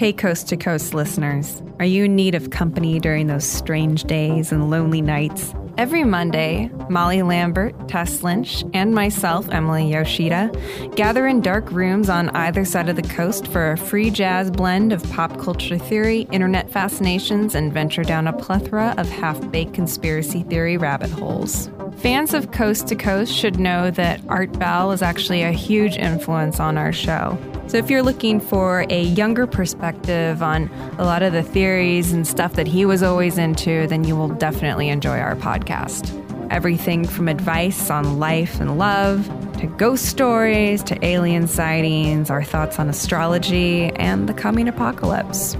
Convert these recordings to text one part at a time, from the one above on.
Hey, Coast to Coast listeners. Are you in need of company during those strange days and lonely nights? Every Monday, Molly Lambert, Tess Lynch, and myself, Emily Yoshida, gather in dark rooms on either side of the coast for a free jazz blend of pop culture theory, internet fascinations, and venture down a plethora of half baked conspiracy theory rabbit holes. Fans of Coast to Coast should know that Art Bell is actually a huge influence on our show. So, if you're looking for a younger perspective on a lot of the theories and stuff that he was always into, then you will definitely enjoy our podcast. Everything from advice on life and love, to ghost stories, to alien sightings, our thoughts on astrology, and the coming apocalypse.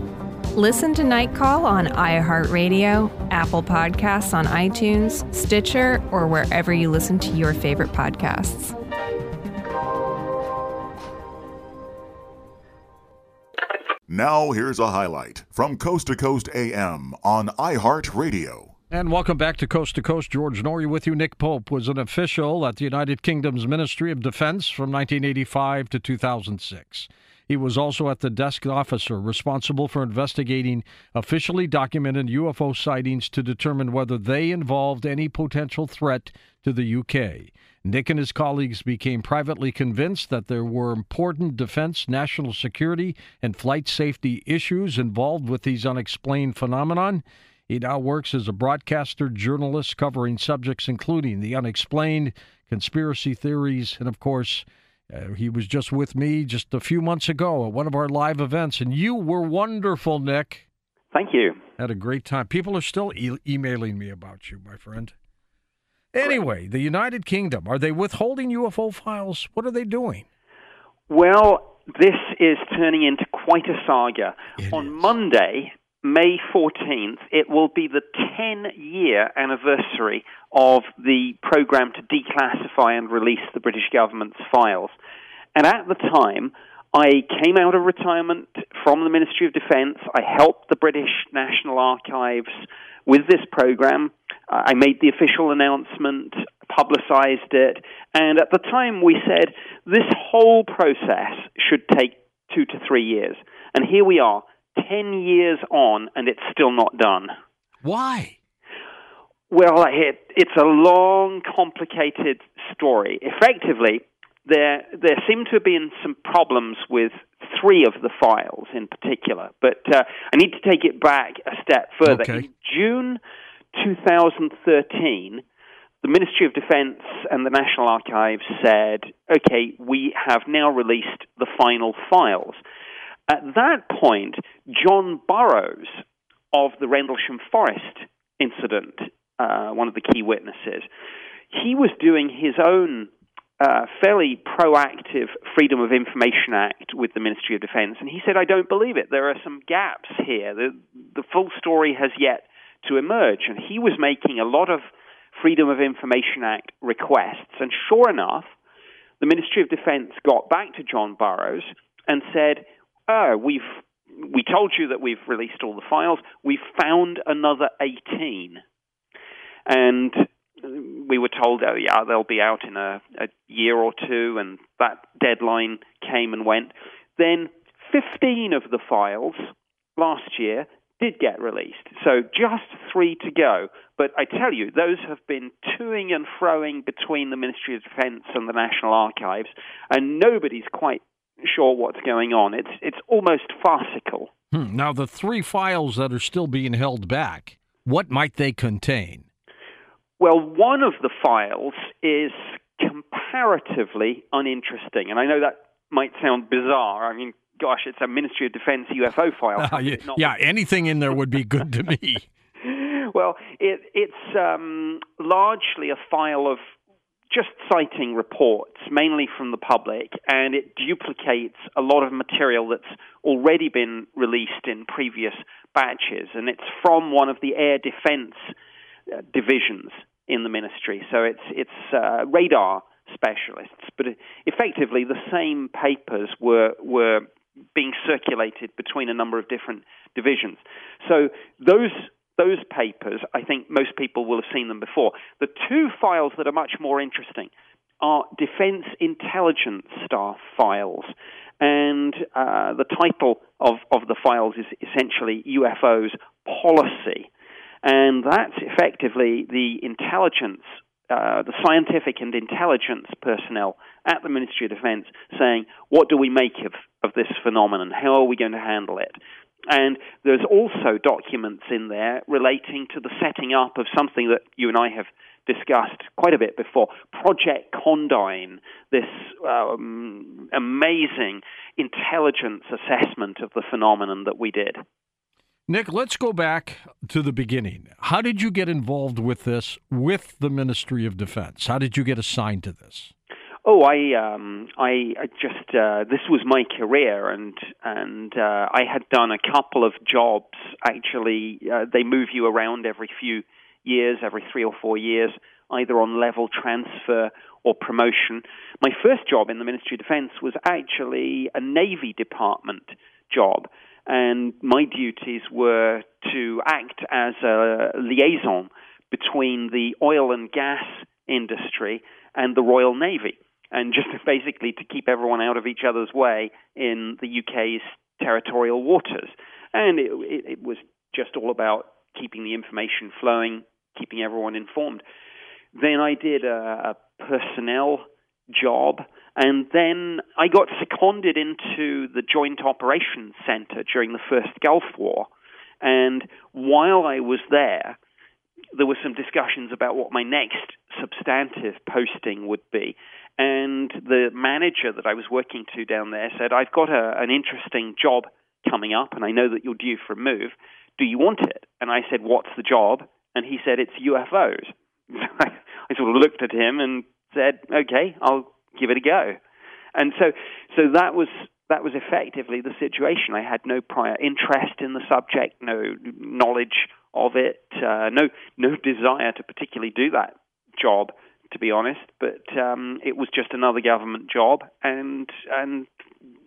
Listen to Night Call on iHeartRadio, Apple Podcasts on iTunes, Stitcher, or wherever you listen to your favorite podcasts. Now, here's a highlight from Coast to Coast AM on iHeartRadio. And welcome back to Coast to Coast. George Noory with you. Nick Pope was an official at the United Kingdom's Ministry of Defense from 1985 to 2006. He was also at the desk officer responsible for investigating officially documented UFO sightings to determine whether they involved any potential threat to the UK. Nick and his colleagues became privately convinced that there were important defense, national security, and flight safety issues involved with these unexplained phenomenon. He now works as a broadcaster journalist covering subjects including the unexplained, conspiracy theories, and of course, uh, he was just with me just a few months ago at one of our live events, and you were wonderful, Nick. Thank you. Had a great time. People are still e- emailing me about you, my friend. Anyway, the United Kingdom, are they withholding UFO files? What are they doing? Well, this is turning into quite a saga. It On is. Monday, May 14th, it will be the 10 year anniversary of the program to declassify and release the British government's files. And at the time, I came out of retirement from the Ministry of Defense. I helped the British National Archives with this program. Uh, I made the official announcement, publicized it, and at the time we said this whole process should take two to three years. And here we are, 10 years on, and it's still not done. Why? Well, it, it's a long, complicated story. Effectively, there there seem to have been some problems with three of the files in particular. But uh, I need to take it back a step further. Okay. In June 2013, the Ministry of Defense and the National Archives said, "Okay, we have now released the final files." At that point, John Burroughs of the Rendlesham Forest incident, uh, one of the key witnesses, he was doing his own uh, fairly proactive Freedom of Information Act with the Ministry of Defense, and he said, "I don't believe it. There are some gaps here. The the full story has yet to emerge." And he was making a lot of Freedom of Information Act requests, and sure enough, the Ministry of Defense got back to John Burroughs and said, "Oh, we've we told you that we've released all the files. We've found another 18." And we were told, oh, yeah, they'll be out in a, a year or two, and that deadline came and went. Then 15 of the files last year did get released. So just three to go. But I tell you, those have been toing and froing between the Ministry of Defense and the National Archives, and nobody's quite sure what's going on. It's, it's almost farcical. Hmm. Now, the three files that are still being held back, what might they contain? Well, one of the files is comparatively uninteresting, and I know that might sound bizarre. I mean, gosh, it's a Ministry of Defense UFO file. Uh, yeah, yeah, anything in there would be good to me. Well, it, it's um, largely a file of just sighting reports, mainly from the public, and it duplicates a lot of material that's already been released in previous batches, and it's from one of the air defense uh, divisions in the ministry. So it's it's uh, radar specialists, but effectively the same papers were were being circulated between a number of different divisions. So those those papers, I think most people will have seen them before. The two files that are much more interesting are defense intelligence staff files. And uh, the title of, of the files is essentially UFOs Policy. And that's effectively the intelligence, uh, the scientific and intelligence personnel at the Ministry of Defense saying, what do we make of, of this phenomenon? How are we going to handle it? And there's also documents in there relating to the setting up of something that you and I have discussed quite a bit before Project Condign, this um, amazing intelligence assessment of the phenomenon that we did. Nick, let's go back to the beginning. How did you get involved with this with the Ministry of Defense? How did you get assigned to this? Oh, I, um, I, I just uh, this was my career, and and uh, I had done a couple of jobs. Actually, uh, they move you around every few years, every three or four years, either on level transfer or promotion. My first job in the Ministry of Defense was actually a Navy Department job, and my duties were to act as a liaison between the oil and gas industry and the Royal Navy and just basically to keep everyone out of each other's way in the UK's territorial waters. And it, it, it was just all about keeping the information flowing, keeping everyone informed. Then I did a, a personnel job, and then I got seconded into the Joint Operations Center during the first Gulf War. And while I was there, there were some discussions about what my next substantive posting would be. And the manager that I was working to down there said, I've got a, an interesting job coming up, and I know that you're due for a move. Do you want it? And I said, What's the job? And he said, It's UFOs. I sort of looked at him and said, Okay, I'll give it a go. And so, so that was that was effectively the situation. I had no prior interest in the subject, no knowledge of it, uh, no no desire to particularly do that job to be honest. But um, it was just another government job, and and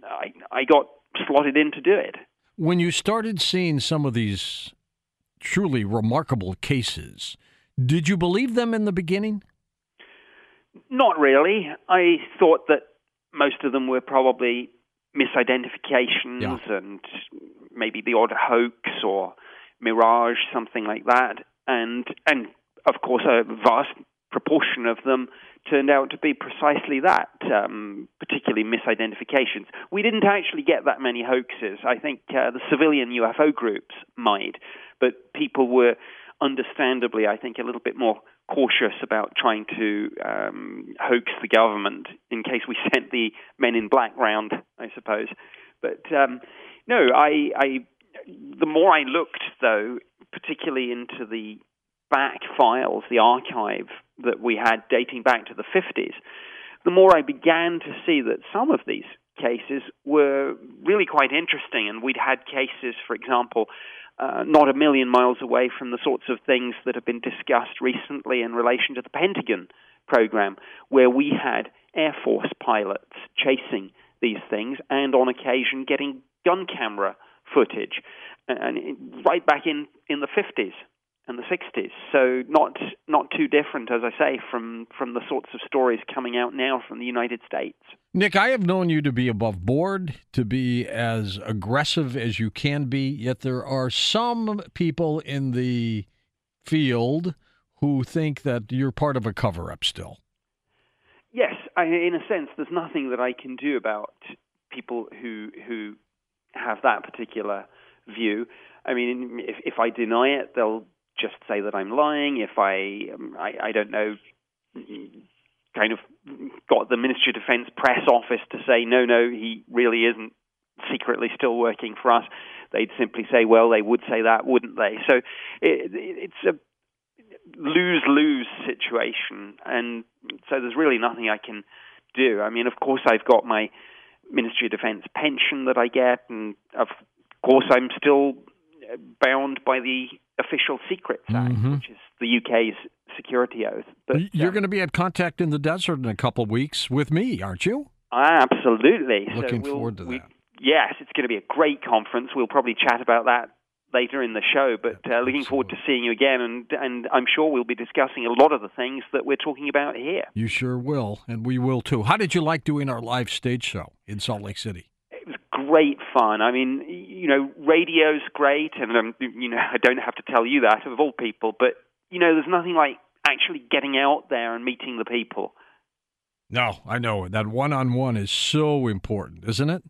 I I got slotted in to do it. When you started seeing some of these truly remarkable cases, did you believe them in the beginning? Not really. I thought that most of them were probably misidentifications yeah. and maybe the odd hoax or mirage, something like that. And and of course, a vast proportion of them turned out to be precisely that, um, particularly misidentifications. We didn't actually get that many hoaxes. I think uh, the civilian UFO groups might, but people were understandably, I think, a little bit more cautious about trying to um, hoax the government in case we sent the men in black round, I suppose. But um, no, I, I, the more I looked, though, particularly into the back files, the archive that we had dating back to the 50s, the more I began to see that some of these cases were really quite interesting. And we'd had cases, for example, uh, not a million miles away from the sorts of things that have been discussed recently in relation to the Pentagon program, where we had Air Force pilots chasing these things and on occasion getting gun camera footage. And right back in, in the 50s and the 60s. So not not too different, as I say, from from the sorts of stories coming out now from the United States. Nick, I have known you to be above board, to be as aggressive as you can be. Yet there are some people in the field who think that you're part of a cover-up still. Yes, I, in a sense, there's nothing that I can do about people who who have that particular view. I mean, if, if I deny it, they'll just say that I'm lying, if I, um, I, I don't know, kind of got the Ministry of Defense press office to say, no, no, he really isn't secretly still working for us, they'd simply say, well, they would say that, wouldn't they? So it, it's a lose lose situation, and so there's really nothing I can do. I mean, of course, I've got my Ministry of Defense pension that I get, and of course, I'm still bound by the Official Secrets Act, mm-hmm. which is the UK's security oath. But you're um, going to be at Contact in the Desert in a couple of weeks with me, aren't you? Absolutely. Looking so we'll, forward to we, that. Yes, it's going to be a great conference. We'll probably chat about that later in the show, but uh, looking forward to seeing you again, and and I'm sure we'll be discussing a lot of the things that we're talking about here. You sure will, and we will too. How did you like doing our live stage show in Salt Lake City? Great fun. I mean, you know, radio's great, and um, you know, I don't have to tell you that of all people, but you know, there's nothing like actually getting out there and meeting the people. No, I know that one-on-one is so important, isn't it?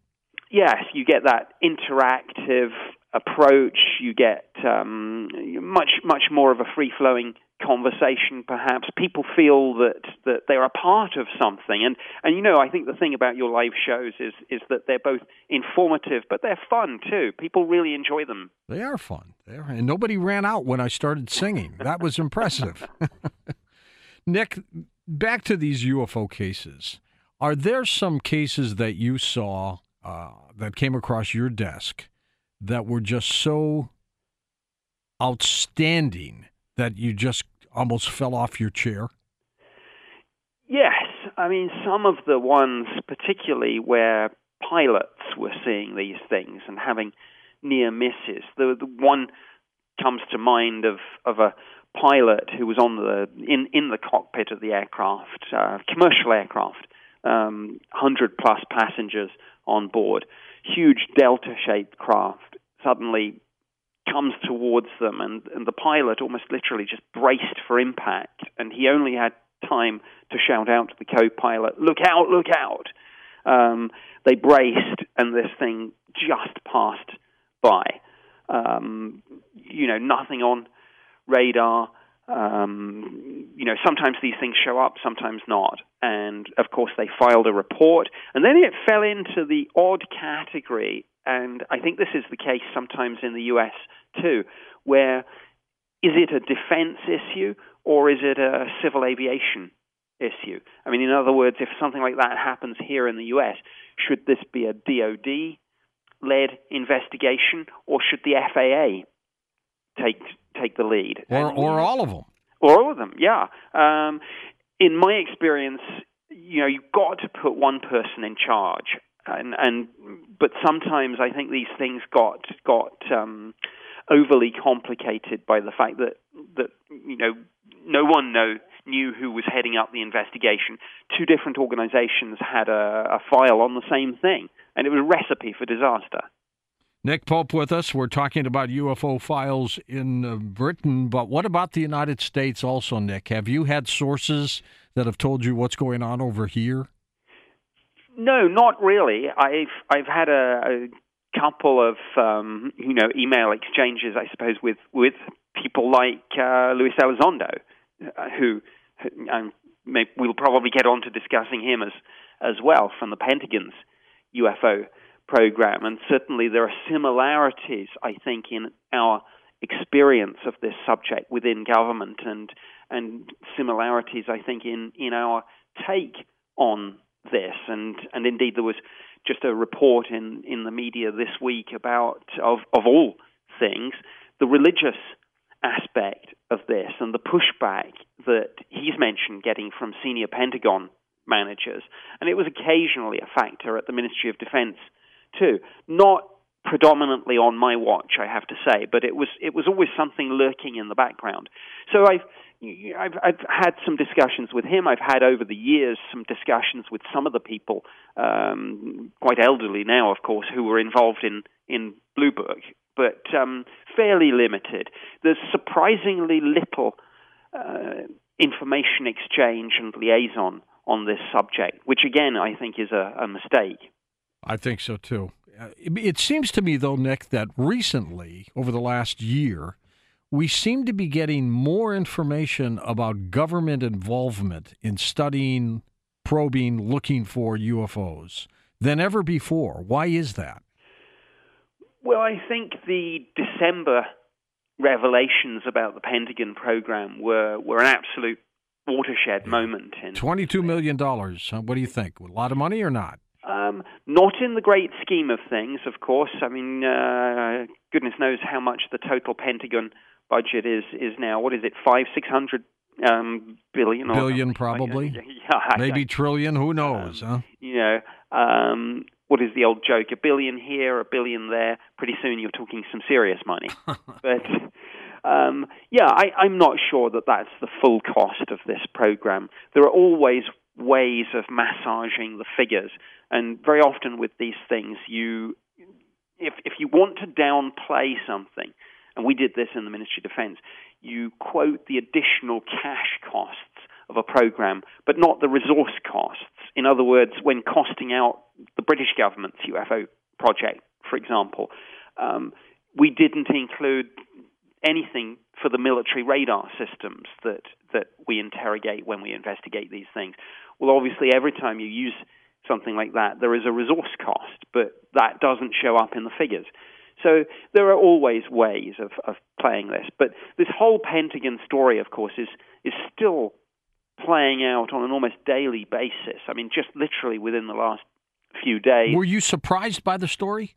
Yes, you get that interactive approach. You get um, much much more of a free-flowing conversation perhaps. People feel that that they're a part of something. And and you know I think the thing about your live shows is is that they're both informative but they're fun too. People really enjoy them. They are fun. They are, and nobody ran out when I started singing. That was impressive. Nick back to these UFO cases. Are there some cases that you saw uh, that came across your desk that were just so outstanding that you just almost fell off your chair? Yes. I mean, some of the ones, particularly where pilots were seeing these things and having near misses. The, the one comes to mind of, of a pilot who was on the in, in the cockpit of the aircraft, uh, commercial aircraft, um, hundred plus passengers on board, huge delta-shaped craft. Suddenly comes towards them, and, and the pilot almost literally just braced for impact, and he only had time to shout out to the co-pilot, "Look out! Look out!" Um, they braced, and this thing just passed by. Um, you know, nothing on radar. Um, you know, sometimes these things show up, sometimes not. And of course, they filed a report, and then it fell into the odd category and I think this is the case sometimes in the US too, where is it a defense issue or is it a civil aviation issue? I mean, in other words, if something like that happens here in the US, should this be a DoD led investigation or should the FAA take take the lead? Or, or all of them? Or all of them, yeah. Um, in my experience, you know, you've got to put one person in charge and and but sometimes I think these things got got um, overly complicated by the fact that that you know no one know knew who was heading up the investigation. Two different organizations had a, a file on the same thing, and it was a recipe for disaster. Nick Pope with us. We're talking about UFO files in uh, Britain, but what about the United States also, Nick? Have you had sources that have told you what's going on over here? No, not really. I've I've had a, a couple of um, you know email exchanges, I suppose, with with people like uh, Luis Elizondo, uh, who may, we'll probably get on to discussing him as as well from the Pentagon's UFO program, and certainly there are similarities, I think, in our experience of this subject within government, and and similarities, I think, in in our take on this, and and indeed there was just a report in in the media this week about of of all things the religious aspect of this and the pushback that he's mentioned getting from senior Pentagon managers, and it was occasionally a factor at the Ministry of Defense too. Not predominantly on my watch, I have to say, but it was it was always something lurking in the background. So I've I've, I've had some discussions with him. I've had over the years some discussions with some of the people, um, quite elderly now, of course, who were involved in in Blue Book, but um, fairly limited. There's surprisingly little uh, information exchange and liaison on this subject, which again I think is a, a mistake. I think so too. Uh, it seems to me, though, Nick, that recently, over the last year, we seem to be getting more information about government involvement in studying, probing, looking for UFOs than ever before. Why is that? Well, I think the December revelations about the Pentagon program were, were an absolute watershed moment. In $22 million. What do you think? A lot of money or not? Um, not in the great scheme of things, of course. I mean, uh, goodness knows how much the total Pentagon budget is is now what is it five six hundred um, billion billion probably. Yeah, maybe trillion who knows um, huh? you know um, what is the old joke? A billion here a billion there. Pretty soon you're talking some serious money. But um, yeah I, I'm not sure that that's the full cost of this program. There are always ways of massaging the figures. And very often with these things you if if you want to downplay something, and we did this in the Ministry of Defence, you quote the additional cash costs of a program, but not the resource costs. In other words, when costing out the British government's UFO project, for example, um, we didn't include anything for the military radar systems that that we interrogate when we investigate these things. Well, obviously, every time you use something like that, there is a resource cost, but that doesn't show up in the figures. So there are always ways of, of playing this. But this whole Pentagon story, of course, is is still playing out on an almost daily basis. I mean, just literally within the last few days. Were you surprised by the story?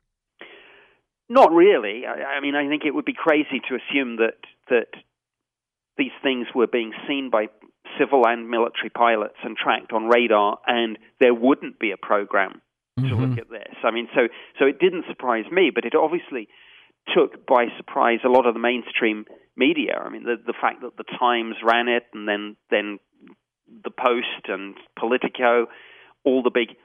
Not really. I, I mean, I think it would be crazy to assume that that these things were being seen by civil and military pilots and tracked on radar, and there wouldn't be a program mm-hmm. to look mm-hmm. at this. I mean, so so it didn't surprise me, but it obviously took by surprise a lot of the mainstream media. I mean, the the fact that the Times ran it, and then then the Post and Politico, all the big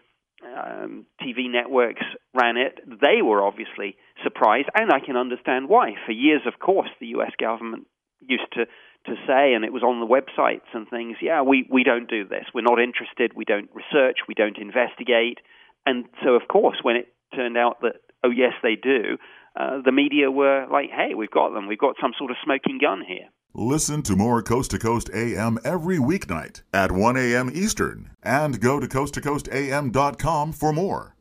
um, TV networks ran it. They were obviously surprised, and I can understand why. For years, of course, the U.S. government used to to say, and it was on the websites and things. Yeah, we we don't do this. We're not interested. We don't research. We don't investigate. And so, of course, when it turned out that oh yes, they do, uh, the media were like, hey, we've got them. We've got some sort of smoking gun here. Listen to more Coast to Coast AM every weeknight at 1 a.m. Eastern and go to coasttocoastam.com for more.